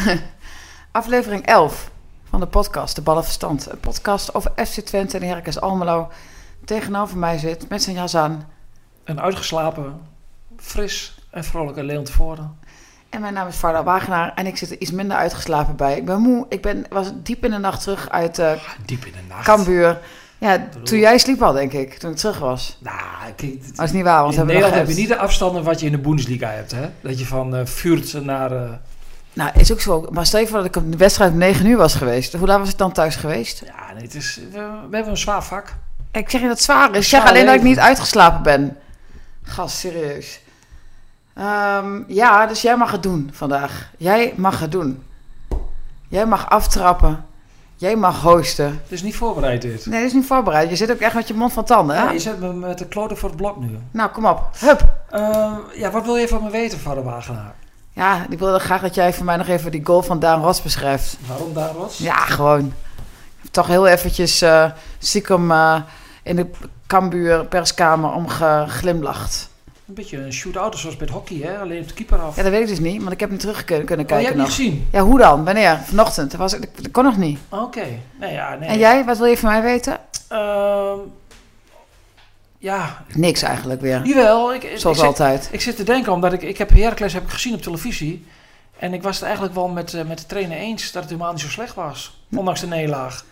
Aflevering 11 van de podcast De Ballenverstand. Een podcast over FC Twente en Heracles Almelo. Tegenover mij zit met zijn jas aan. Een uitgeslapen, fris en vrolijke Leon Tevoren. En mijn naam is Varda Wagenaar en ik zit er iets minder uitgeslapen bij. Ik ben moe. Ik ben, was diep in de nacht terug uit eh Diep in de nacht. Cambuur. Ja, toen jij sliep al, denk ik. Toen ik terug was. Nou, kijk, Dat is niet waar, want in Nederland heb je niet de afstanden wat je in de Bundesliga hebt. Hè? Dat je van eh Vuurt naar... eh, Nou, is ook zo. Maar stel je voor dat ik op de wedstrijd om 9 uur was geweest. Hoe laat was ik dan thuis geweest? ja, nee, het is, we, we hebben een zwaar vak. Ik zeg je dat het zwaar is. Ik zeg alleen dat ik niet uitgeslapen ben. Gast, serieus. Ehm, ja, dus jij mag het doen vandaag. Jij mag het doen. Jij mag aftrappen. Jij mag hosten. Het is niet voorbereid dit. Nee, dat is niet voorbereid. Je zit ook echt met je mond van tanden, hè? Ja, je zet me met de kloten voor het blok nu. Nou, kom op. Hup. Eh, ja, wat wil je van me weten, vader Wagenaar? Ja, ik wilde graag dat jij voor mij nog even die goal van Daan Ross beschrijft. Waarom daar was? Ja, gewoon. Toch heel eventjes eh stiekem eh, in de Kambuur perskamer om geglimlacht. Een beetje een shoot-out zoals bij het hockey, hè? alleen op de keeper af. Ja, dat weet ik dus niet, want ik heb niet terug kunnen, kunnen oh, jij kijken hebt niet gezien? Ja, hoe dan? Wanneer? Vanochtend? Dat, was, dat kon nog niet. Oké. Nee, ja, nee. En jij, wat wil je van mij weten? Ehm, ja, Niks eigenlijk weer. jawel. Ik, Zoals ik, altijd. ik zit te denken, omdat ik, ik heb Heracles heb ik gezien op televisie. En ik was het eigenlijk wel met, eh, met de trainer eens dat het helemaal niet zo slecht was. Ondanks de nederlaag.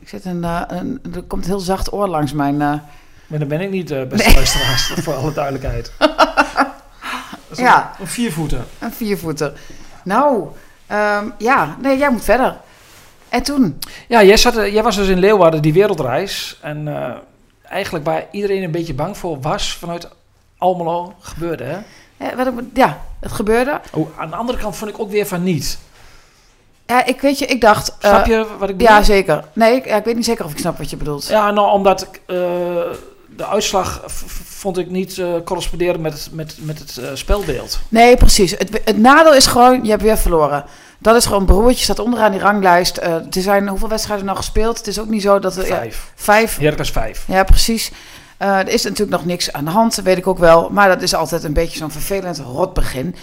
Ik zit een, eh, een, er komt een heel zacht oor langs mijn... Maar dan ben ik niet, eh beste Nee. luisteraars, voor alle duidelijkheid. Een- Ja. Een viervoeter. een viervoeter. Nou, ehm, ja. Nee, jij moet verder. En toen? Ja, jij, zat, eh, jij was dus in Leeuwarden, die wereldreis. En eh, eigenlijk waar iedereen een beetje bang voor was vanuit Almelo, gebeurde hè? ja, het gebeurde. Oh, aan de andere kant vond ik ook weer van niet. Ja, ik weet je, ik dacht... Snap je wat ik bedoel? Ja, zeker. Nee, ik, ja, ik weet niet zeker of ik snap wat je bedoelt. Ja, nou, omdat ik, de uitslag vond ik niet eh, corresponderen met het, met, met het eh, spelbeeld. Nee, precies. Het, het nadeel is gewoon, je hebt weer verloren. Dat is gewoon broertje, staat onderaan die ranglijst. Eh, er zijn hoeveel wedstrijden nou gespeeld? Het is ook niet zo dat er... ja, Vijf. vijf. Heracles vijf. Ja, precies. Er is natuurlijk nog niks aan de hand, weet ik ook wel. Maar dat is altijd een beetje zo'n vervelend rotbegin.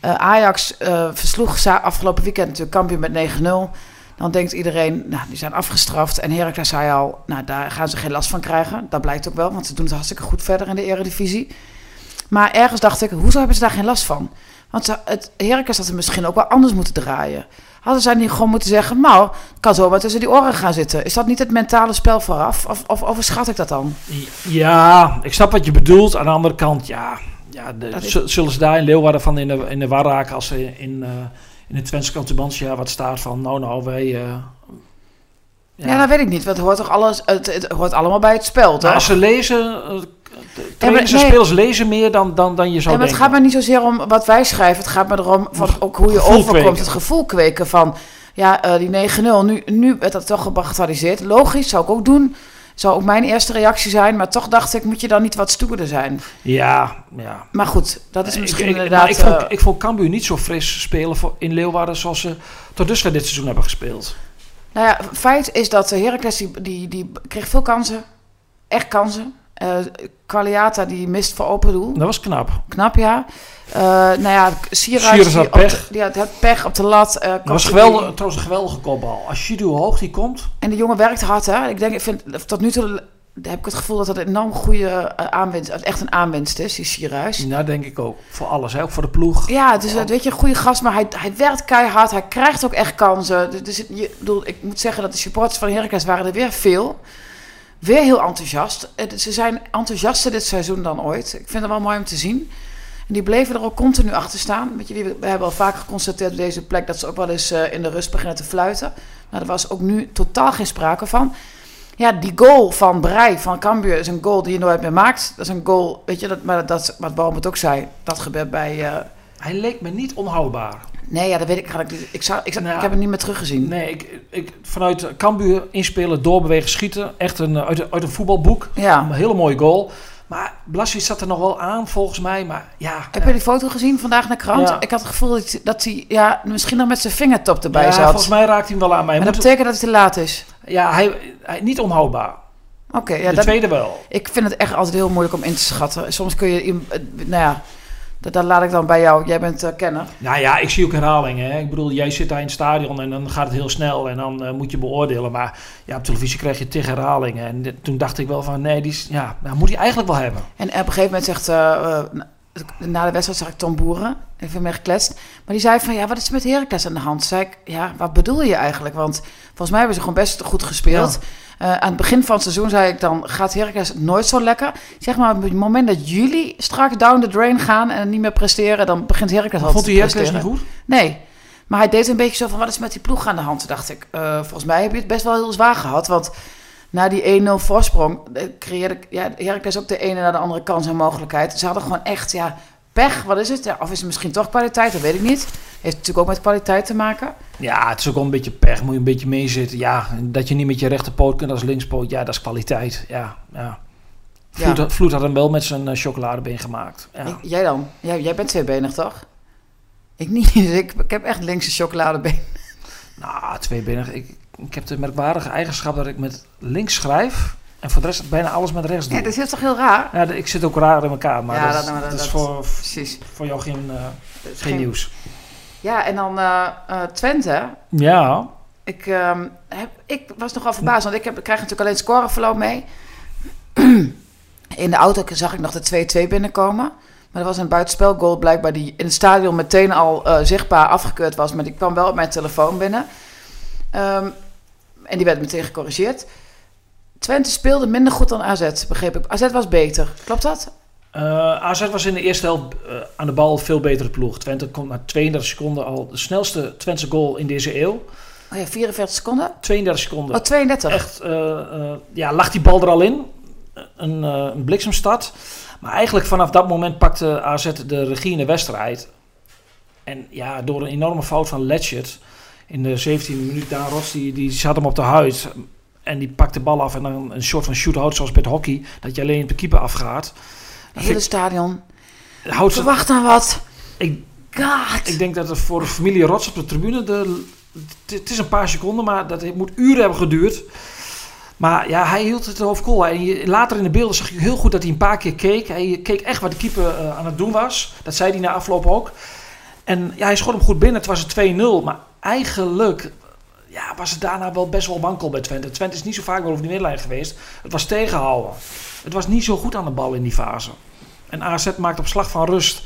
Eh Ajax versloeg afgelopen weekend natuurlijk kampioen met 9-0. Dan denkt iedereen, nou, die zijn afgestraft. En Heracles zei al, nou, daar gaan ze geen last van krijgen. Dat blijkt ook wel, want ze doen het hartstikke goed verder in de eredivisie. Maar ergens dacht ik, hoezo hebben ze daar geen last van? Want ze- het Heracles had het misschien ook wel anders moeten draaien. Hadden zij niet gewoon moeten zeggen, nou, kan zo wat tussen die oren gaan zitten. Is dat niet het mentale spel vooraf? Of, of overschat ik dat dan? Ja, ik snap wat je bedoelt. Aan de andere kant, ja, ja de, is- zullen ze daar in Leeuwarden van in de, in de war raken als ze in, eh in het Twentse Kantubantia wat staat van, nou nou, wij... eh, Ja, dat weet ik niet. Want het hoort toch alles, het, het hoort allemaal bij het spel, Maar toch? als ze lezen, eh, de trainers en nee. spelers lezen meer dan, dan, dan je zou Ja, maar het denken. gaat maar niet zozeer om wat wij schrijven. Het gaat maar erom van ook hoe je Gevoel overkomt. kweken. Het gevoel kweken van, ja, eh, die 9-0. Nu, nu werd dat toch gebagatelliseerd. Logisch, zou ik ook doen. Zou ook mijn eerste reactie zijn. Maar toch dacht ik, moet je dan niet wat stoerder zijn? Ja, ja. Maar goed, dat is Ik- misschien ik, inderdaad... maar ik, vond, eh, ik vond Cambuur niet zo fris spelen voor, in Leeuwarden zoals ze tot dusver dit seizoen hebben gespeeld. Nou ja, feit is dat eh, Heracles die, die, die kreeg veel kansen. Echt kansen. Qualiata die mist voor open doel. Dat was knap. Knap, ja. Eh nou ja, die had de- pech. die had, had pech op de lat. eh, Dat was geweldig, die- trouwens een geweldige kopbal. Als je hoe hoog die komt, En de jongen werkt hard, hè. Ik denk, ik vind, tot nu toe heb ik het gevoel dat het een enorm goede aanwinst, echt een aanwinst is, die Sierhuis. nou denk ik ook. Voor alles, hè? ook voor de ploeg. Ja, het is eh, weet je, een goede gast, maar hij, hij werkt keihard. Hij krijgt ook echt kansen. Dus- Dus je, bedoel, ik moet zeggen dat de supporters van Heracles waren er weer veel. Weer heel enthousiast. Het- Ze zijn enthousiaster dit seizoen dan ooit. Ik vind het wel mooi om te zien. En die bleven er ook continu achter staan. Weet je, we hebben al vaker geconstateerd op deze plek dat ze ook wel eens eh, in de rust beginnen te fluiten. Maar er was ook nu totaal geen sprake van. Ja, die goal van Brei van Cambuur is een goal die je nooit meer maakt. Dat is een goal, weet je, dat, maar dat, wat Boom het ook zei, dat gebeurt bij... eh, Hij leek me niet onhoudbaar. Nee, ja, dat weet ik niet. Ik, zou, ik, zou- Nou, ik heb het niet meer teruggezien. Nee, ik, ik, vanuit Cambuur inspelen, doorbewegen, schieten. Echt een, uit, een- uit een voetbalboek. Ja. Een hele mooie goal. Maar Blassie zat er nog wel aan volgens mij. Maar ja, Heb je die foto gezien vandaag naar krant? Ja. Ik had het gevoel dat hij, hij ja, misschien nog met zijn vingertop erbij ja, zat. volgens mij raakt hij hem wel aan. Maar hij dat betekent dat het te laat is. ja, hij, hij, niet onhoudbaar. Oké, ja, de dat, tweede wel. ik vind het echt altijd heel moeilijk om in te schatten. Soms kun je, nou ja, Dat, dat laat ik dan bij jou. Jij bent uh, kenner. Nou ja, ik zie ook herhalingen. Hè. Ik bedoel, jij zit daar in het stadion en dan gaat het heel snel en dan uh, moet je beoordelen. Maar ja, op televisie krijg je tegen herhalingen. En dit, toen dacht ik wel van, nee, die, ja, nou, moet hij eigenlijk wel hebben. En op een gegeven moment zegt, uh, na de wedstrijd zag ik Tom Boeren, even mee gekletst. Maar die zei van, ja, wat is er met Heracles aan de hand? Zei ik, ja, wat bedoel je eigenlijk? Want volgens mij hebben ze gewoon best goed gespeeld. Ja. Uh, aan het begin van het seizoen zei ik dan, gaat Heracles nooit zo lekker. Zeg maar, op het moment dat jullie straks down the drain gaan en niet meer presteren, dan begint Heracles al te presteren. Vond hij Heracles niet goed? Nee. Maar hij deed een beetje zo van, wat is met die ploeg aan de hand? Toen dacht ik, uh, volgens mij heb je het best wel heel zwaar gehad. Want na die 1-0 voorsprong creëerde ja, Heracles ook de ene naar de andere kans en mogelijkheid. Ze hadden gewoon echt, ja, pech. Wat is het? Ja, of is het misschien toch kwaliteit? Dat weet ik niet. Heeft natuurlijk ook met kwaliteit te maken. Ja, het is ook wel een beetje pech. Moet je een beetje meezitten. Ja, dat je niet met je rechterpoot kunt als linkspoot. Ja, dat is kwaliteit. Ja, ja. Vloed, ja. Vloed had hem wel met zijn uh, chocoladebeen gemaakt. Ja. Ik, jij dan? Jij, jij bent tweebenig, toch? Ik niet. ik, ik heb echt linkse chocoladebeen. Nou, tweebenig. Ik, ik heb de merkwaardige eigenschap dat ik met links schrijf en voor de rest bijna alles met rechts doen. Ja, dat is toch heel raar? Ja, ik zit ook raar in elkaar, maar ja, dat, dat, dat, dat, is voor, precies. voor jou geen, uh, geen, geen, nieuws. Ja, en dan uh, uh, Twente. Ja. Ik, um, heb, ik was nogal verbaasd, want ik, heb, ik krijg natuurlijk alleen scoreverloop mee. in de auto zag ik nog de 2-2 binnenkomen. Maar er was een buitenspelgoal blijkbaar die in het stadion meteen al zichtbaar afgekeurd was. Maar die kwam wel op mijn telefoon binnen. Um, en die werd meteen gecorrigeerd. Twente speelde minder goed dan AZ, begreep ik. AZ was beter, klopt dat? Uh, AZ was in de eerste helft uh, aan de bal veel betere ploeg. Twente komt na 32 seconden al de snelste Twentse goal in deze eeuw. Oh ja, 44 seconden? 32 seconden. Oh, 32? Echt, uh, ja, lag die bal er al in. Een, een bliksemstart. Maar eigenlijk vanaf dat moment pakte AZ de regie in de wedstrijd. En ja, door een enorme fout van Letchert in de 17e minuut, daar Ross, die, die zat hem op de huid. En die pakt de bal af en dan een soort van shoot-out zoals bij het hockey. Dat je alleen op de keeper afgaat. Het hele stadion. Houdt Verwacht dan wat. Ik, God. ik denk dat het voor de familie Rots op de tribune... De, het is een paar seconden, maar dat moet uren hebben geduurd. Maar ja, hij hield het hoofd koel. En later in de beelden zag je heel goed dat hij een paar keer keek. Hij keek echt wat de keeper uh, aan het doen was. Dat zei hij na afloop ook. En ja, hij schoot hem goed binnen. Het was een 2-0. Maar eigenlijk ja, was het daarna wel best wel wankel bij Twente. Twente is niet zo vaak wel over die middenlijn geweest. Het was tegenhouden. Het was niet zo goed aan de bal in die fase. En AZ maakt op slag van rust.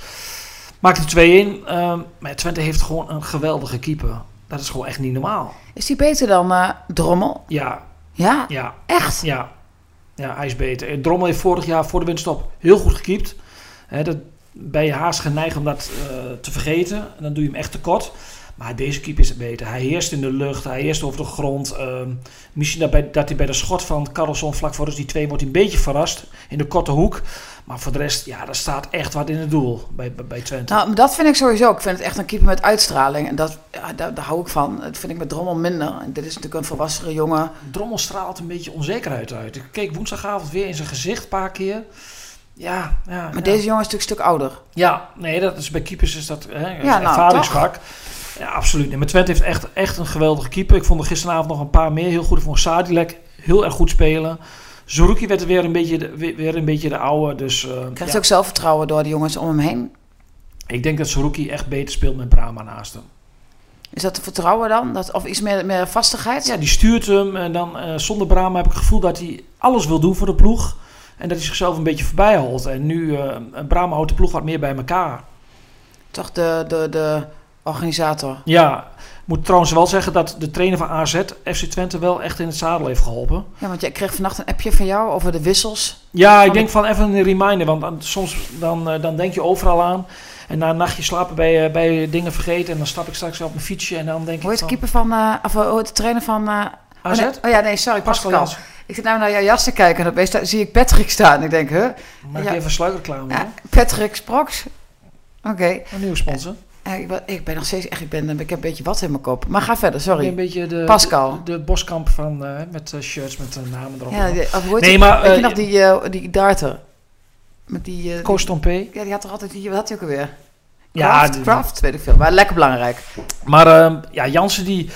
Maakt de 2-1. Uh, maar Twente heeft gewoon een geweldige keeper. Dat is gewoon echt niet normaal. Is hij beter dan uh, Drommel? Ja. Ja? Ja. Echt? Ja. Ja, hij is beter. Drommel heeft vorig jaar voor de winststop heel goed gekiept. Hè, dat ben je haast geneigd om dat uh, te vergeten. En dan doe je hem echt tekort. Maar deze keeper is het beter. Hij heerst in de lucht, hij heerst over de grond. Uh, misschien dat, bij, dat, hij bij de schot van Carlson vlak voor dus die twee wordt hij een beetje verrast in de korte hoek. Maar voor de rest, ja, daar staat echt wat in het doel bij, bij, Twente. Nou, dat vind ik sowieso. Ik vind het echt een keeper met uitstraling. En dat, ja, daar, daar hou ik van. Dat vind ik met Drommel minder. En dit is natuurlijk een volwassene jongen. Drommel straalt een beetje onzekerheid uit. Ik keek woensdagavond weer in zijn gezicht een paar keer. Ja, ja. Maar ja. deze jongen is natuurlijk een stuk ouder. Ja, nee, dat is bij keepers is dat hè, ja, nou, ervaringsvak. Ja, absoluut. En maar Twente heeft echt, echt een geweldige keeper. Ik vond er gisteravond nog een paar meer heel goed. Ik vond Sadilek heel erg goed spelen. Zoruki werd weer een beetje de, weer een beetje de oude. Dus, uh, Krijgt ja. ook zelfvertrouwen door de jongens om hem heen? Ik denk dat Zoruki echt beter speelt met Brahma naast hem. Is dat te vertrouwen dan? Dat, of iets meer, meer vastigheid? Ja, die stuurt hem. En dan uh, zonder Brahma heb ik het gevoel dat hij alles wil doen voor de ploeg. En dat hij zichzelf een beetje voorbij haalt. En nu, uh, Brahma houdt de ploeg wat meer bij elkaar. Toch de, de, de organisator. Ja, moet trouwens wel zeggen dat de trainer van AZ, FC Twente, wel echt in het zadel heeft geholpen. Ja, want jij kreeg vannacht een appje van jou over de wissels. Ja, ik denk van even een reminder, want dan, soms dan, dan denk je overal aan. En na een nachtje slapen ben je dingen vergeten en dan stap ik straks op mijn fietsje en dan denk hoe ik heet de keeper van, uh, of hoe de trainer van... Uh, AZ? Oh, nee. oh, ja, nee, sorry, Pascal. Pascal. Ik zit nou naar jouw jas te kijken en opeens zie ik Patrick staan. Ik denk, huh? Maak ja, even sluiterreclame. Ja, Patrick Sprox. Oké. Okay. Een nieuwe sponsor. Ja, ik, ben, ik ben nog steeds echt, ik, ben, ik heb een beetje wat in mijn kop. Maar ga verder, sorry. Een beetje de, Pascal. De, de boskamp van, uh, met uh, shirts met uh, namen erop. Ja, of, nee, die, maar, weet je nog die, die darter? Met die... Koos Tompé. Ja, die had toch altijd, die, wat had hij ook alweer? Craft, ja, Craft, weet ik veel. Maar lekker belangrijk. Maar uh, ja, Jansen die...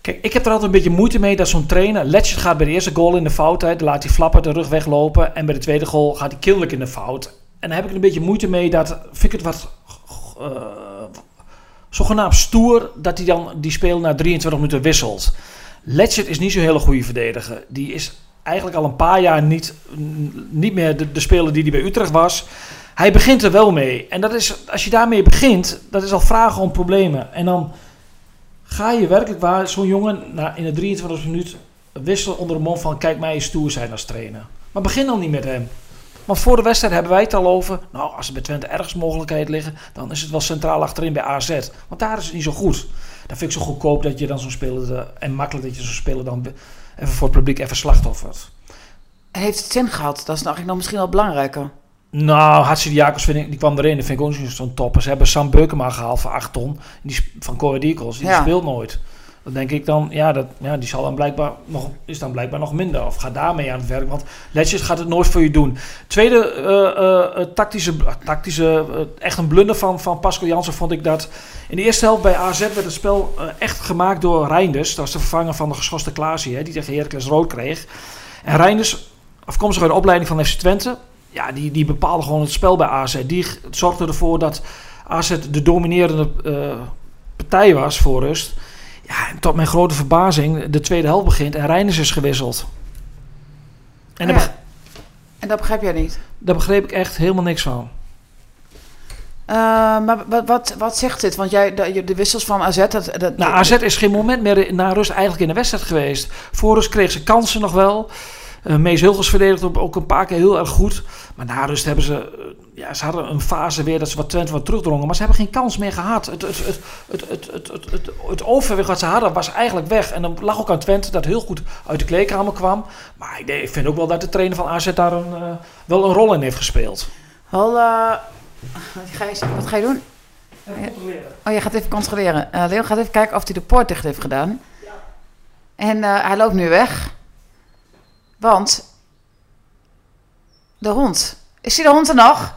Kijk, ik heb er altijd een beetje moeite mee dat zo'n trainer... Letchert gaat bij de eerste goal in de fout. Hè, dan laat hij flapper de rug weglopen. En bij de tweede goal gaat hij kinderlijk in de fout. en daar heb ik een beetje moeite mee. Dat vind ik het wat uh, zogenaamd stoer dat hij dan die speel na 23 minuten wisselt. Letchert is niet zo'n hele goede verdediger. Die is eigenlijk al een paar jaar niet, niet meer de, de speler die hij bij Utrecht was. Hij begint er wel mee. En dat is, als je daarmee begint, dat is al vragen om problemen. En dan ga je werkelijk waar zo'n jongen na, in de 23 minuut wisselen onder de mond van kijk mij stoer zijn als trainer. Maar begin dan niet met hem. Want voor de wedstrijd hebben wij het al over. Nou, als er bij Twente ergens mogelijkheden liggen, dan is het wel centraal achterin bij AZ. Want daar is het niet zo goed. Dan vind ik zo goedkoop dat je dan zo'n speler. En makkelijk dat je zo'n speler dan even voor het publiek even slachtoffert. Heeft het zin gehad? Dat is eigenlijk nog misschien wel belangrijker. Nou, Hatsidiakos vind ik, die kwam erin. Dat vind ik ook niet zo'n topper. Ze hebben Sam Beukema gehaald voor 8 ton. Die, van Corey Eagles. Die speelt nooit. Dan denk ik dan, ja, dat, ja, die zal dan blijkbaar nog, is dan blijkbaar nog minder. Of ga daarmee aan het werk, want Letjes gaat het nooit voor je doen. Tweede uh, tactische, tactische echt een blunder van, van Pascal Jansen vond ik dat... In de eerste helft bij AZ werd het spel echt gemaakt door Reinders. Dat was de vervanger van de geschoste Klaasie, die tegen Heracles rood kreeg. En Reinders, afkomstig uit de opleiding van FC Twente... Ja, die, die bepaalde gewoon het spel bij AZ. Die zorgde ervoor dat AZ de dominerende partij was voor rust... Ja, en tot mijn grote verbazing, de tweede helft begint en Reinders is gewisseld. En, dat en dat begrijp jij niet? Daar begreep ik echt helemaal niks van. Uh, maar wat, wat, wat, zegt dit? Want jij, de, de wissels van AZ... Dat, dat, nou, AZ is geen moment meer na rust eigenlijk in de wedstrijd geweest. Voor rust kreeg ze kansen nog wel. Uh, Mees Hilgers verdedigde ook een paar keer heel erg goed. Maar na rust hebben ze... Uh, ja, ze hadden een fase weer dat ze wat Twente wat terugdrongen. Maar ze hebben geen kans meer gehad. Het, het, het, het, het, het, het, het, het overwicht wat ze hadden was eigenlijk weg. En dan lag ook aan Twente dat heel goed uit de kleedkamer kwam. Maar ik, ik vind ook wel dat de trainer van AZ daar een, uh, wel een rol in heeft gespeeld. Wel, wat, ga je, wat ga je doen? Oh, je gaat even controleren. Uh, Leo gaat even kijken of hij de poort dicht heeft gedaan. Ja. En uh, hij loopt nu weg. Want de hond. Is hij de hond er nog?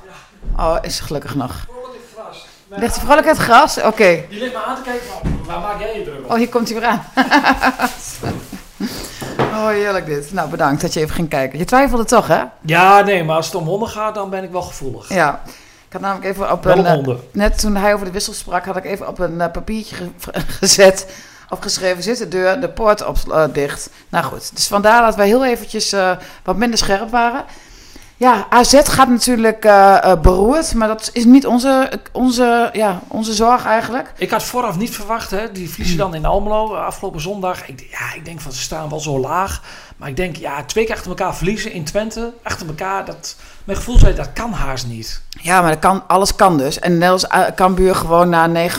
Ja. Oh, is gelukkig nog. gras. Ligt hij vrolijk het gras? Oké. Okay. Die ligt me aan te kijken van, waar maak jij je druk op? Oh, hier komt hij weer aan. oh, heerlijk dit. Nou, bedankt dat je even ging kijken. Je twijfelde toch, hè? Ja, nee, maar als het om honden gaat, dan ben ik wel gevoelig. Ja. Ik had namelijk even op wel een... Uh, net toen hij over de wissel sprak, had ik even op een uh, papiertje ge gezet opgeschreven zit de deur, de poort op, uh, dicht. Nou goed, dus vandaar dat wij heel eventjes uh, wat minder scherp waren. Ja, AZ gaat natuurlijk uh, beroerd, maar dat is niet onze, onze, ja, onze zorg eigenlijk. Ik had vooraf niet verwacht, hè. die verliezen dan in Almelo afgelopen zondag. Ik, ja, ik denk van ze staan wel zo laag. Maar ik denk, ja, twee keer achter elkaar verliezen in Twente, achter elkaar, dat, mijn gevoel zei dat kan haast niet. Ja, maar dat kan, alles kan dus. En Nels Cambuur gewoon na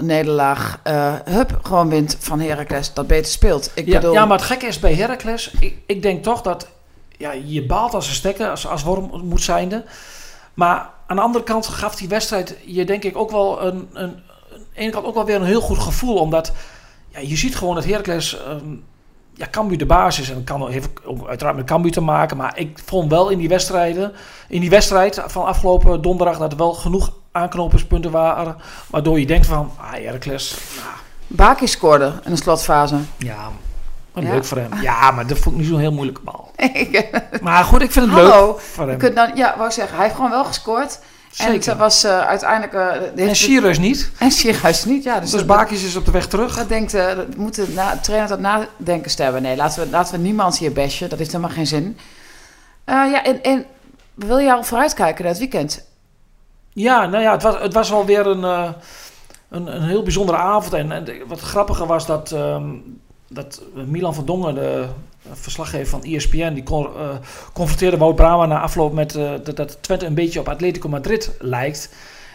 9-0 nederlaag, uh, hup, gewoon wint van Heracles, dat beter speelt. Ik ja, bedoel... ja, maar het gekke is bij Heracles, ik, ik denk toch dat ja, je baalt als een stekker, als, als worm moet zijnde. Maar aan de andere kant gaf die wedstrijd je denk ik ook wel een, een, een, ene kant ook wel weer een heel goed gevoel. Omdat ja, je ziet gewoon dat Heracles um, ja, Cambuur de basis en kan heeft ook uiteraard met Cambuur te maken. Maar ik vond wel in die wedstrijden, in die wedstrijd van afgelopen donderdag dat er wel genoeg aanknopingspunten waren. Waardoor je denkt van, ah Heracles... Nou. Baki scoorde in de slotfase. Ja, ja. leuk voor hem. Ja, maar dat vond ik niet zo'n heel moeilijke bal. maar goed, ik vind het Hallo. leuk voor hem. Kunt dan, ja, wou ik zeggen, hij heeft gewoon wel gescoord. Zeker. En het was uh, uiteindelijk... Uh, en Sierhuis niet. En Sierhuis niet, ja. Dus, dus Bakjes is op de weg terug. Dat denkt, uh, dat moet de na, trainer dat nadenken stemmen. Nee, laten we, laten we niemand hier bashen. Dat heeft helemaal geen zin. ja, en, en wil je al vooruitkijken dat weekend? Ja, nou ja, het was, het was wel weer een, een, een heel bijzondere avond. En, en wat grappiger was dat... Um, dat Milan van Dongen, de verslaggever van ESPN, die kon, uh, confronteerde Wout Brama na afloop met uh, dat, Twente een beetje op Atletico Madrid lijkt.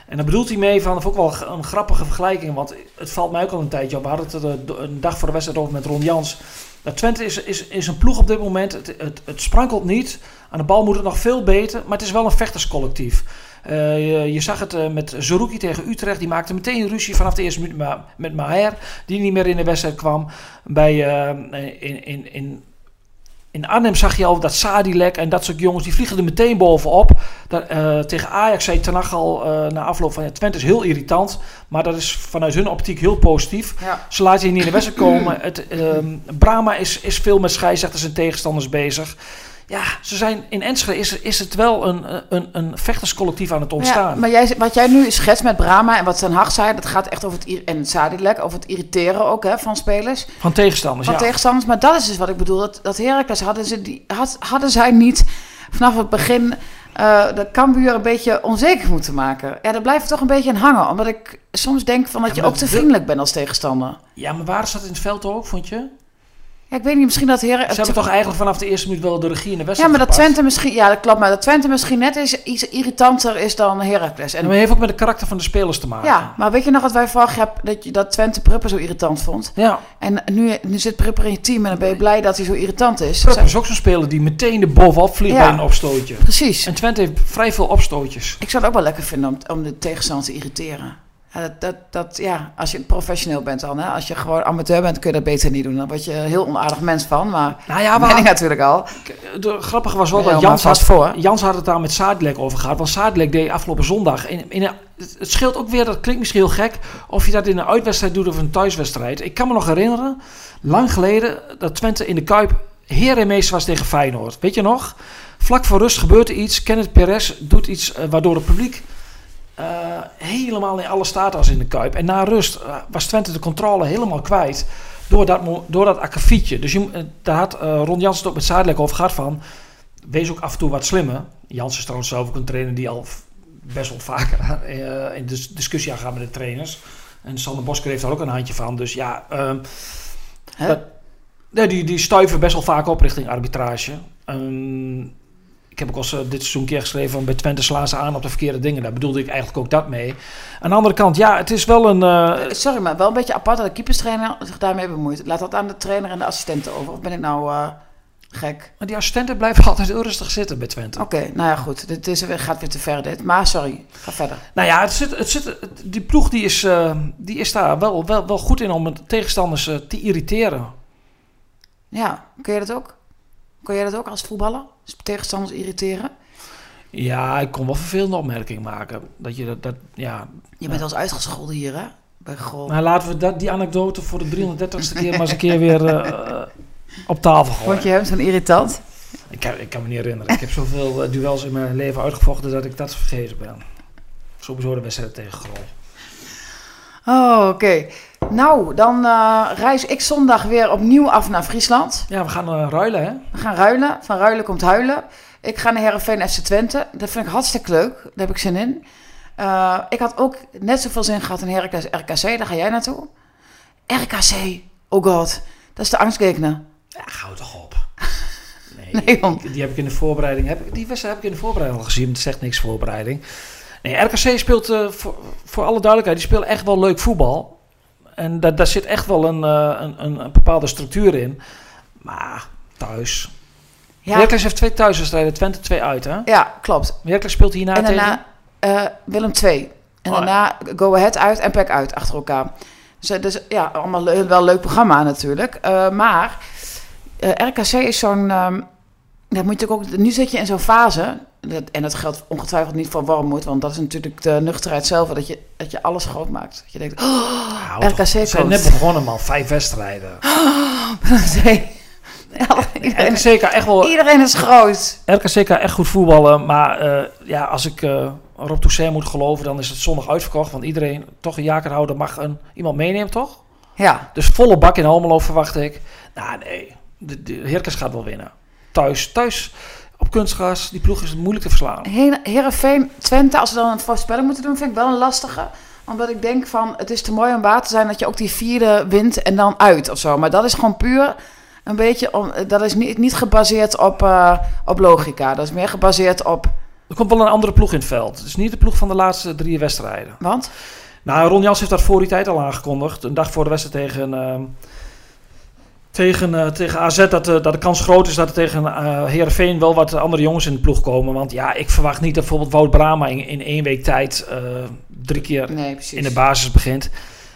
En daar bedoelt hij mee van, dat ook wel een grappige vergelijking, want het valt mij ook al een tijdje op. We hadden het er een dag voor de wedstrijd over met Ron Jans. Dat Twente is, is, is een ploeg op dit moment, het, het, het sprankelt niet. Aan de bal moet het nog veel beter, maar het is wel een vechterscollectief. Je, zag het met Zerouki tegen Utrecht. Die maakte meteen ruzie vanaf de eerste minuut met Maher. Die niet meer in de wedstrijd kwam. Bij, in, in, in, in Arnhem zag je al dat Sadilek en dat soort jongens. Die vliegen er meteen bovenop. Dat, tegen Ajax zei Ten al na afloop van... Ja, Twente is heel irritant. Maar dat is vanuit hun optiek heel positief. Ja. Ze laten je niet in de wedstrijd komen. Het, ehm, Brama is, is veel met scheidsrechters en tegenstanders bezig. Ja, ze zijn in Enschede is, is het wel een, een, een vechterscollectief aan het ontstaan. Ja, maar jij, wat jij nu schetst met Brahma en wat Ten Hag zei, dat gaat echt over het, en Sadilek, over het irriteren ook hè, van spelers. Van tegenstanders, van ja. tegenstanders. Maar dat is dus wat ik bedoel. Dat, dat Heracles hadden, ze die, had, hadden zij niet vanaf het begin eh de Cambuur een beetje onzeker moeten maken. Ja, daar blijft toch een beetje in hangen. Omdat ik soms denk van dat Ja, je ook te de- vriendelijk bent als tegenstander. ja, maar waar zat in het veld ook, vond je? Ja, ik weet niet, misschien dat Ze Heracles... hebben toch eigenlijk vanaf de eerste minuut wel de regie in de Ja, wedstrijd maar dat. Twente misschien... Ja, dat klopt. Maar dat Twente misschien net is iets irritanter is dan Heracles. En dat heeft ook met de karakter van de spelers te maken. ja, maar weet je nog wat wij vorig jaar... Dat, je, dat Twente Prupper zo irritant vond? Ja, En nu, nu zit Prupper in je team en dan ben je blij dat hij zo irritant is. Prupp is ook zo'n speler die meteen er bovenop vliegt Ja. bij een opstootje. Precies. En Twente heeft vrij veel opstootjes. Ik zou het ook wel lekker vinden om, om de tegenstander te irriteren. Dat, dat, dat, ja, als je professioneel bent dan. Hè? Als je gewoon amateur bent, kun je dat beter niet doen. Dan word je een heel onaardig mens van. Maar Nou ja, ben ik maar natuurlijk al. de grappige was wel dat Jans maar had, voor. Jans had het daar met Sadilek over gehad. Want Sadilek deed afgelopen zondag. In, in een, het scheelt ook weer, dat klinkt misschien heel gek, of je dat in een uitwedstrijd doet of een thuiswedstrijd. Ik kan me nog herinneren, lang geleden, dat Twente in de Kuip heer en meester was tegen Feyenoord. Weet je nog? Vlak voor rust gebeurt er iets. Kenneth Perez doet iets eh, waardoor het publiek eh, helemaal in alle staat was in de Kuip. En na rust eh, was Twente de controle helemaal kwijt. Door dat, door dat akkefietje. Dus je, eh, daar had Ron Jans het ook met Zadelijk over gehad van... Wees ook af en toe wat slimmer. Jans is trouwens zelf ook een trainer die al best wel vaker in de discussie aangaat met de trainers. En Sander Bosker heeft daar ook een handje van. Dus ja, ehm, dat- die, die stuiven best wel vaak op richting arbitrage. Ehm, ik heb ook al eh, dit seizoen een keer geschreven van bij Twente slaan ze aan op de verkeerde dingen. Daar bedoelde ik eigenlijk ook dat mee. Aan de andere kant, ja, het is wel een... eh, Sorry, maar wel een beetje apart dat de keeperstrainer zich daarmee bemoeit. Laat dat aan de trainer en de assistenten over. Of ben ik nou eh, gek? maar die assistenten blijven altijd heel rustig zitten bij Twente. Oké, nou ja, goed. Dit is, gaat weer te ver dit. Maar sorry, ga verder. Nou ja, het zit, het zit, die ploeg die is, eh, die is daar wel, wel, wel goed in om de tegenstanders eh, te irriteren. Ja, kun je dat ook? Kun jij dat ook als voetballer? Tegenstanders irriteren? Ja, ik kon wel vervelende opmerkingen maken. Dat je dat, dat ja. Je bent wel eens uitgescholden hier, hè? Bij Gol. Nou, laten we dat, die anekdote voor de 330ste keer maar eens een keer weer eh, op tafel gooien. Vond je hem zo'n irritant? Ik, kan, ik kan me niet herinneren. Ik heb zoveel eh, duels in mijn leven uitgevochten dat ik dat vergeten ben. Sowieso de wedstrijd tegen Grol. Oh, oké. Nou, dan eh, reis ik zondag weer opnieuw af naar Friesland. Ja, we gaan eh, ruilen, hè? We gaan ruilen. Van ruilen komt huilen. Ik ga naar Herenveen FC Twente. Dat vind ik hartstikke leuk. Daar heb ik zin in. Eh, ik had ook net zoveel zin gehad in Heracles RKC. Daar ga jij naartoe. RKC. Oh god. Dat is de angstgegner. Ja, hou toch op. Nee. Die heb ik in de voorbereiding. Heb, ik- die wedstrijd heb ik in de voorbereiding al gezien. Het zegt niks voorbereiding. Nee, RKC speelt eh, voor, voor alle duidelijkheid. Die speelt echt wel leuk voetbal. En daar, daar zit echt wel een, eh, een, een, bepaalde structuur in. Maar thuis. Ja, Heracles heeft twee thuiswedstrijden. Twente twee uit, hè? ja klopt. Heracles speelt hierna en tegen... daarna eh, Willem II. En Oh, daarna Go Ahead uit en Pack uit achter elkaar. Dus, dus ja, allemaal le- wel leuk programma natuurlijk. Maar RKC is zo'n... ehm, dat moet je ook, nu zit je in zo'n fase... Dat, en dat geldt ongetwijfeld niet voor Wormoed... want dat is natuurlijk de nuchterheid zelf... dat je, dat je alles groot maakt. Dat je denkt... Oh, RKC Ze zijn net begonnen, man. Vijf wedstrijden. nee. Ja, RKC kan echt wel... iedereen is groot. RKC kan echt goed voetballen. Maar eh, ja, als ik eh Rob Toussaint moet geloven... dan is het zondag uitverkocht. Want iedereen, toch een jakerhouder, mag een, iemand meenemen, toch? Ja, Dus volle bak in Almelo verwacht ik. Nou nee, de, de Herkens gaat wel winnen. Thuis, thuis op kunstgras, die ploeg is moeilijk te verslaan. Heerenveen, Twente, als we dan een voorspelling moeten doen, vind ik wel een lastige. Omdat ik denk van, het is te mooi om waar te zijn dat je ook die vierde wint en dan uit of zo. Maar dat is gewoon puur een beetje, om, dat is niet, niet gebaseerd op, eh, op logica. Dat is meer gebaseerd op, Er komt wel een andere ploeg in het veld. Het is niet de ploeg van de laatste drie wedstrijden. want? Nou, Ron Jans heeft dat voor die tijd al aangekondigd. Een dag voor de wedstrijd tegen, ehm, tegen, eh, tegen AZ. Dat, eh, dat de kans groot is dat er tegen eh Heerenveen wel wat andere jongens in de ploeg komen. Want ja, ik verwacht niet dat bijvoorbeeld Wout Brama in, in één week tijd drie keer Nee, in de basis begint.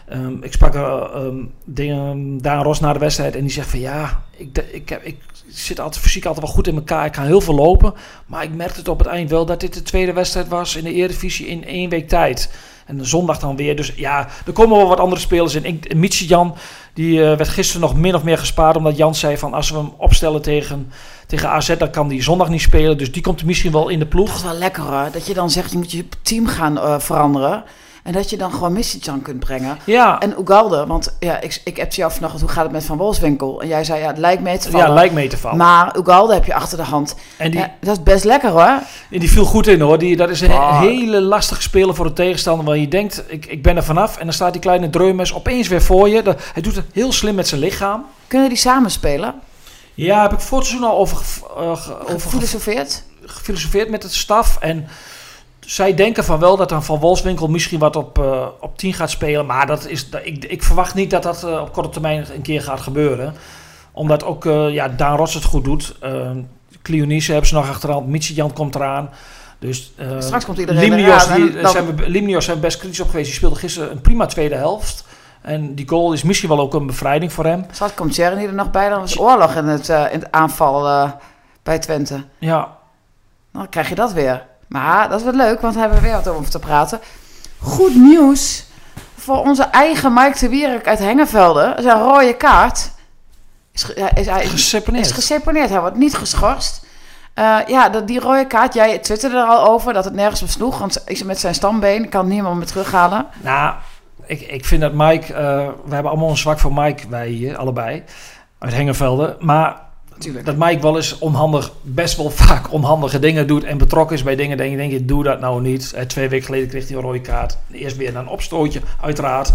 Ehm, ik sprak uh, um, dingen, Daan Ros na de wedstrijd en die zegt van ja, ik, de- ik, heb, ik zit altijd fysiek altijd wel goed in elkaar. Ik ga heel veel lopen. Maar ik merkte het op het eind wel dat dit de tweede wedstrijd was in de Eredivisie in één week tijd. En de zondag dan weer. Dus ja, er komen wel wat andere spelers in. Ik, Jan, die uh, werd gisteren nog min of meer gespaard. Omdat Jan zei van als we hem opstellen tegen, tegen AZ, dan kan die zondag niet spelen. Dus die komt misschien wel in de ploeg. Dat is wel lekker hoor. Dat je dan zegt, je moet je team gaan uh, veranderen. En dat je dan gewoon Missicjan kunt brengen. Ja. En Ugalde, want ja, ik, ik heb jou vanochtend, hoe gaat het met Van Wolfswinkel? En jij zei, ja, het lijkt mee te vallen. Ja, lijkt mee te vallen. Maar Ugalde heb je achter de hand. En die, dat is best lekker hoor. En die viel goed in hoor. Die, dat is een oh. hele lastige speler voor de tegenstander. Waar je denkt, ik, ik ben er vanaf. En dan staat die kleine Dreumes opeens weer voor je. hij doet het heel slim met zijn lichaam. Kunnen die samen spelen? Ja, heb ik voor het seizoen al over, uh, over gefilosofeerd. Gefilosofeerd met het staf. En zij denken van wel dat dan Van Wolfswinkel misschien wat op, uh, op 10 gaat spelen. Maar dat is, ik, ik verwacht niet dat dat uh, op korte termijn een keer gaat gebeuren. Omdat ook uh, ja, Daan Ross het goed doet. Uh, Cleonice hebben ze nog achterhand. Jan komt eraan. Dus, Straks komt iedereen Limnios, eraan. Die, dan... zijn, Limnios zijn best kritisch op geweest. Die speelde gisteren een prima tweede helft. En die goal is misschien wel ook een bevrijding voor hem. Straks komt Jerry er nog bij. Dan was oorlog in het, in het aanval bij Twente. Ja. Dan krijg je dat weer. Maar dat is wel leuk, want daar hebben we weer wat over te praten. Goed nieuws voor onze eigen Mike de Wierik uit Hengevelde. Zijn rode kaart is, is, hij, geseponeerd. is geseponeerd. Hij wordt niet geschorst. Uh, ja, dat, die rode kaart, jij twitterde er al over dat het nergens op sloeg. Want met zijn stambeen kan niemand meer terughalen. Nou, ik, ik vind dat Mike... Uh, we hebben allemaal een zwak voor Mike, wij hier, allebei. Uit Hengevelde. Maar dat Mike wel eens onhandig, best wel vaak onhandige dingen doet en betrokken is bij dingen. Denk je, denk doe dat nou niet. Eh, twee weken geleden kreeg hij een rode kaart. Eerst weer een opstootje, uiteraard.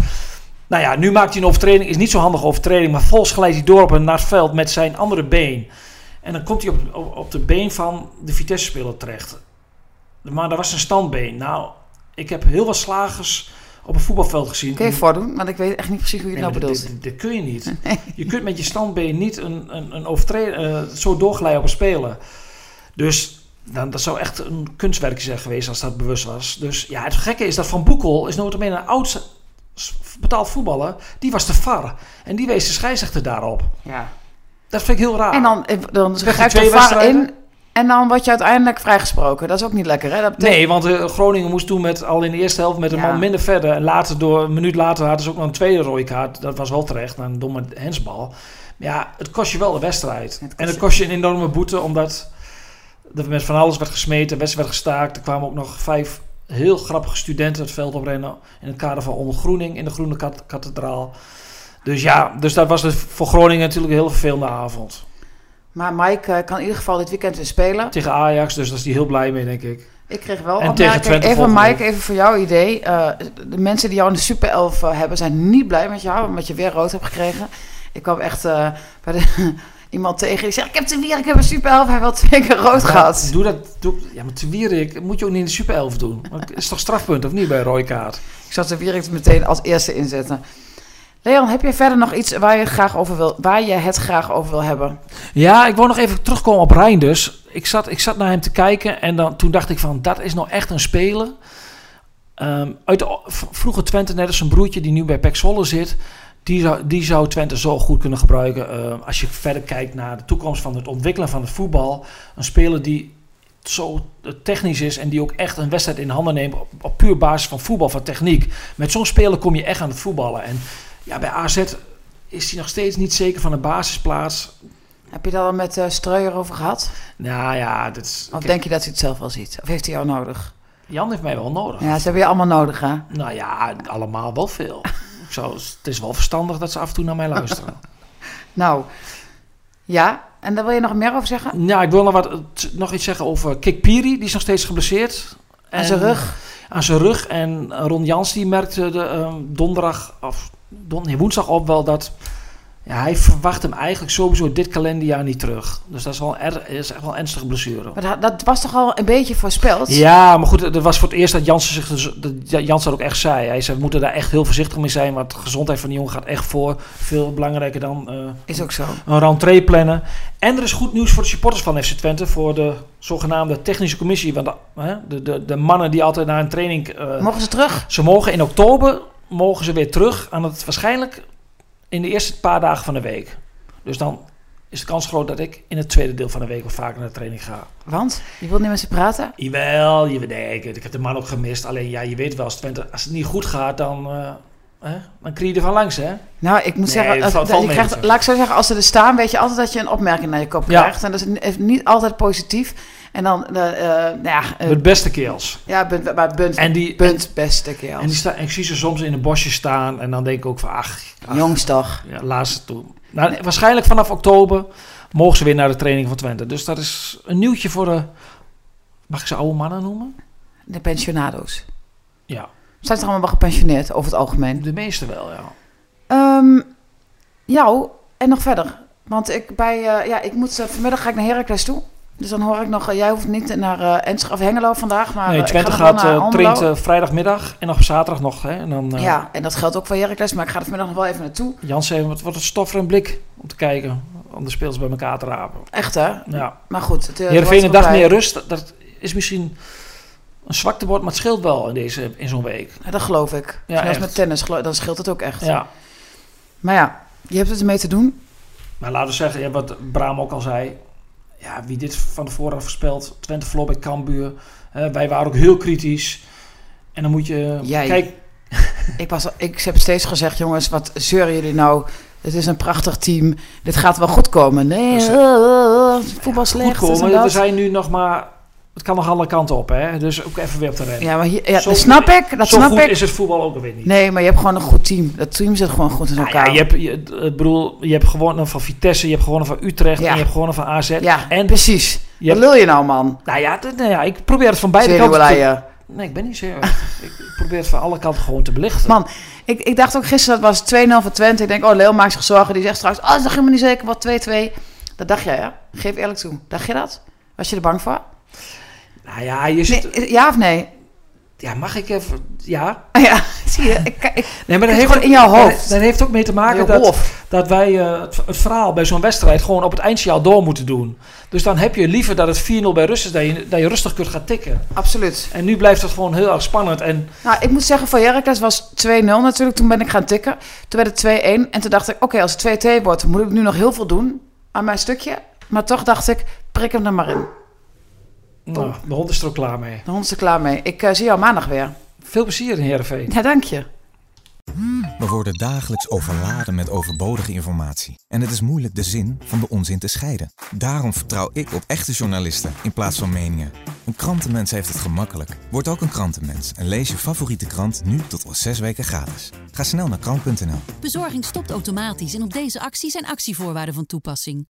Nou ja, nu maakt hij een overtreding. Is niet zo handige overtreding, maar volgens glijdt hij door op een naar veld met zijn andere been. En dan komt hij op, op, de been van de Vitesse-speler terecht. Maar dat was een standbeen. Nou, ik heb heel wat slagers op een voetbalveld gezien. Kun je voordoen? Want ik weet echt niet precies hoe je het nou bedoelt. Dat kun je niet. Je kunt met je standbeen niet een, een, een overtreden, uh, zo doorglijden op een speler. Dus dan, dat zou echt een kunstwerkje zijn geweest als dat bewust was. Dus ja, het gekke is dat Van Boekel is notabene een oud betaald voetballer. Die was te far. En die wees de scheidsrechter daarop. Ja. Dat vind ik heel raar. En dan, eh, dan grijpt de VAR in en dan word je uiteindelijk vrijgesproken. Dat is ook niet lekker, hè? Dat betekent... Nee, want uh, Groningen moest toen met, al in de eerste helft met een man minder verder. En later, door, een minuut later, hadden ze ook nog een tweede rode kaart. Dat was wel terecht, een domme hensbal. Ja, het kost je wel de wedstrijd. en het kost je een enorme boete, omdat er met van alles werd gesmeten, de wedstrijd werd gestaakt. Er kwamen ook nog vijf heel grappige studenten het veld oprennen. In het kader van ondergroening in de Groene Kathedraal. Dus ja, dus dat was voor Groningen natuurlijk een heel vervelende avond. Maar Mike uh, kan in ieder geval dit weekend weer spelen. Tegen Ajax, dus daar is hij heel blij mee, denk ik. Ik kreeg wel en tegen Twente Even Mike, even voor jouw idee. Uh, de mensen die jou in de Super 11 uh, hebben, zijn niet blij met jou, omdat je weer rood hebt gekregen. Ik kwam echt bij de, iemand tegen die zegt, ik heb te ik heb een Super 11, hij wil twee keer rood ja, gehad. Doe dat, doe, ja, maar te Wierik moet je ook niet in de Super 11 doen. Het is toch strafpunt, of niet, bij een rode kaart? Ik zat te Wierik meteen als eerste inzetten. Leon, heb je verder nog iets waar je, graag over wil, waar je het graag over wil hebben? Ja, ik wil nog even terugkomen op Reinders. Ik zat, ik zat naar hem te kijken en dan, toen dacht ik van, dat is nou echt een speler. Um, uit de, vroeger Twente, net als zijn broertje die nu bij Pek Zwolle zit... Die zou, die zou Twente zo goed kunnen gebruiken. Uh, als je verder kijkt naar de toekomst van het ontwikkelen van het voetbal. Een speler die zo technisch is en die ook echt een wedstrijd in handen neemt op, op puur basis van voetbal, van techniek. Met zo'n speler kom je echt aan het voetballen. En ja, bij AZ is hij nog steeds niet zeker van de basisplaats. Heb je daar al met uh, Streuer over gehad? Nou ja, dat is... Of denk je dat hij het zelf wel ziet? Of heeft hij jou nodig? Jan heeft mij wel nodig. Ja, ze hebben je allemaal nodig, hè? Nou ja, allemaal wel veel. Zo, het is wel verstandig dat ze af en toe naar mij luisteren. nou, ja. En daar wil je nog meer over zeggen? Ja, ik wil nog, wat, nog iets zeggen over Kik Piri. Die is nog steeds geblesseerd. Aan zijn rug? Aan zijn rug. En Ron Jans die merkte de, uh, donderdag... Of, don, nee, woensdag op wel dat ja, hij verwacht hem eigenlijk sowieso dit kalenderjaar niet terug. Dus dat is wel, er, is echt wel een ernstige blessure. Maar dat, dat, was toch al een beetje voorspeld? Ja, maar goed, het was voor het eerst dat Jansen zich dus, dat Jansen ook echt zei. Hij zei, we moeten daar echt heel voorzichtig mee zijn, want de gezondheid van die jongen gaat echt voor. Veel belangrijker dan uh, is ook zo. een rentree plannen. En er is goed nieuws voor de supporters van FC Twente, voor de zogenaamde technische commissie. Want de, de, de, de mannen die altijd naar een training... Uh, mogen ze terug? Ze mogen in oktober mogen ze weer terug aan het waarschijnlijk in de eerste paar dagen van de week. Dus dan is de kans groot dat ik in het tweede deel van de week of vaker naar de training ga. Want? Je wilt niet met ze praten? Jawel, je, nee, ik, ik heb de man ook gemist. Alleen ja, je weet wel, als, Twente, als het niet goed gaat, dan, uh, hè, dan je er van langs, hè? Nou, ik moet zeggen, als, je krijgt, laat ik zo zeggen, als ze er staan, weet je altijd dat je een opmerking naar je kop krijgt. En dat is niet altijd positief. En dan, uh, nou ja... Uh, het beste keels. Ja, bunt, maar bunt, en die, bunt beste keels. En, die sta, en ik zie ze soms in een bosje staan en dan denk ik ook van, ach... ach Jongstag. Ja, laatste toe. Nou, waarschijnlijk vanaf oktober mogen ze weer naar de training van Twente. Dus dat is een nieuwtje voor de... Mag ik ze oude mannen noemen? De pensionado's. Ja. Zijn ze allemaal wel gepensioneerd over het algemeen? De meeste wel, ja. Um, jou, en nog verder. Want ik, bij, uh, ja, ik moet, uh, vanmiddag ga ik naar Heracles toe. Dus dan hoor ik nog, jij hoeft niet naar uh, Enschede of Hengelo vandaag. Maar nee, Twente gaat uh, traint vrijdagmiddag en nog zaterdag nog. Hè, en dan, ja, en dat geldt ook voor Heracles, maar ik ga er vanmiddag nog wel even naartoe. Jansen, wat wordt een stof en blik om te kijken, om de speels bij elkaar te rapen. Echt hè? Ja. Maar goed. Het, Heerenveen een dag meer rust, dat is misschien een zwaktebord, maar het scheelt wel in, deze, in zo'n week. Ja, dat geloof ik. Ja, Zelfs met tennis, dan scheelt het ook echt. Ja. Maar ja, je hebt het ermee te doen. Maar laten we zeggen, ja, wat Braam ook al zei, ja, wie dit van tevoren had voorspeld, Twente verloor bij Cambuur. wij waren ook heel kritisch. En dan moet je... Jij. Kijk... ik, was, ik heb steeds gezegd, jongens, wat zeuren jullie nou? Het is een prachtig team. Dit gaat wel goed komen. Nee, dus, uh, voetbal slecht. Goed komen. We zijn nu nog maar het kan nog alle kanten op, hè? Dus ook even weer op de rennen. Ja, maar hier, ja, dat snap ik. Dat zo snap goed ik. is het voetbal ook alweer niet. Nee, maar je hebt gewoon een goed team. Dat team zit gewoon goed in elkaar. Nou ja, je hebt, je, bedoel, je hebt gewonnen van Vitesse, je hebt gewonnen van Utrecht ja. en je hebt gewonnen van AZ. Ja, en precies. Wat wil je nou, man? Nou ja, nou ja, ik probeer het van beide kanten te... Nee, ik ben niet zeer. ik probeer het van alle kanten gewoon te belichten. Man, ik, ik dacht ook gisteren, dat was 2-0 voor Twente. Ik denk, oh, Leo maakt zich zorgen. Die zegt straks, oh, dat is nog helemaal niet zeker, wat 2-2. Dat dacht jij, ja? Geef eerlijk toe. Dacht je dat? Was je er bang voor? Nou ja, je zit... Nee, ja of nee? Ja, mag ik even... Ja. Ja, zie je. Ik, ik, nee, maar dat heeft gewoon in jouw hoofd. Dat, heeft ook mee te maken dat, dat wij uh, het, het, verhaal bij zo'n wedstrijd gewoon op het eindsignaal door moeten doen. Dus dan heb je liever dat het 4-0 bij rust is, dat je, dat je rustig kunt gaan tikken. Absoluut. En nu blijft het gewoon heel erg spannend. En... Nou, ik moet zeggen, voor Heracles was 2-0 natuurlijk. Toen ben ik gaan tikken. Toen werd het 2-1. En toen dacht ik, oké, als het 2-2 wordt, moet ik nu nog heel veel doen aan mijn stukje. Maar toch dacht ik, prik hem er maar in. Nou, de hond is er ook klaar mee. De hond is er klaar mee. Ik uh, zie jou maandag weer. Veel plezier in Heerenveen. Ja, dank je. We worden dagelijks overladen met overbodige informatie. En het is moeilijk de zin van de onzin te scheiden. Daarom vertrouw ik op echte journalisten in plaats van meningen. Een krantenmens heeft het gemakkelijk. Word ook een krantenmens en lees je favoriete krant nu tot al zes weken gratis. Ga snel naar krant.nl. Bezorging stopt automatisch en op deze actie zijn actievoorwaarden van toepassing.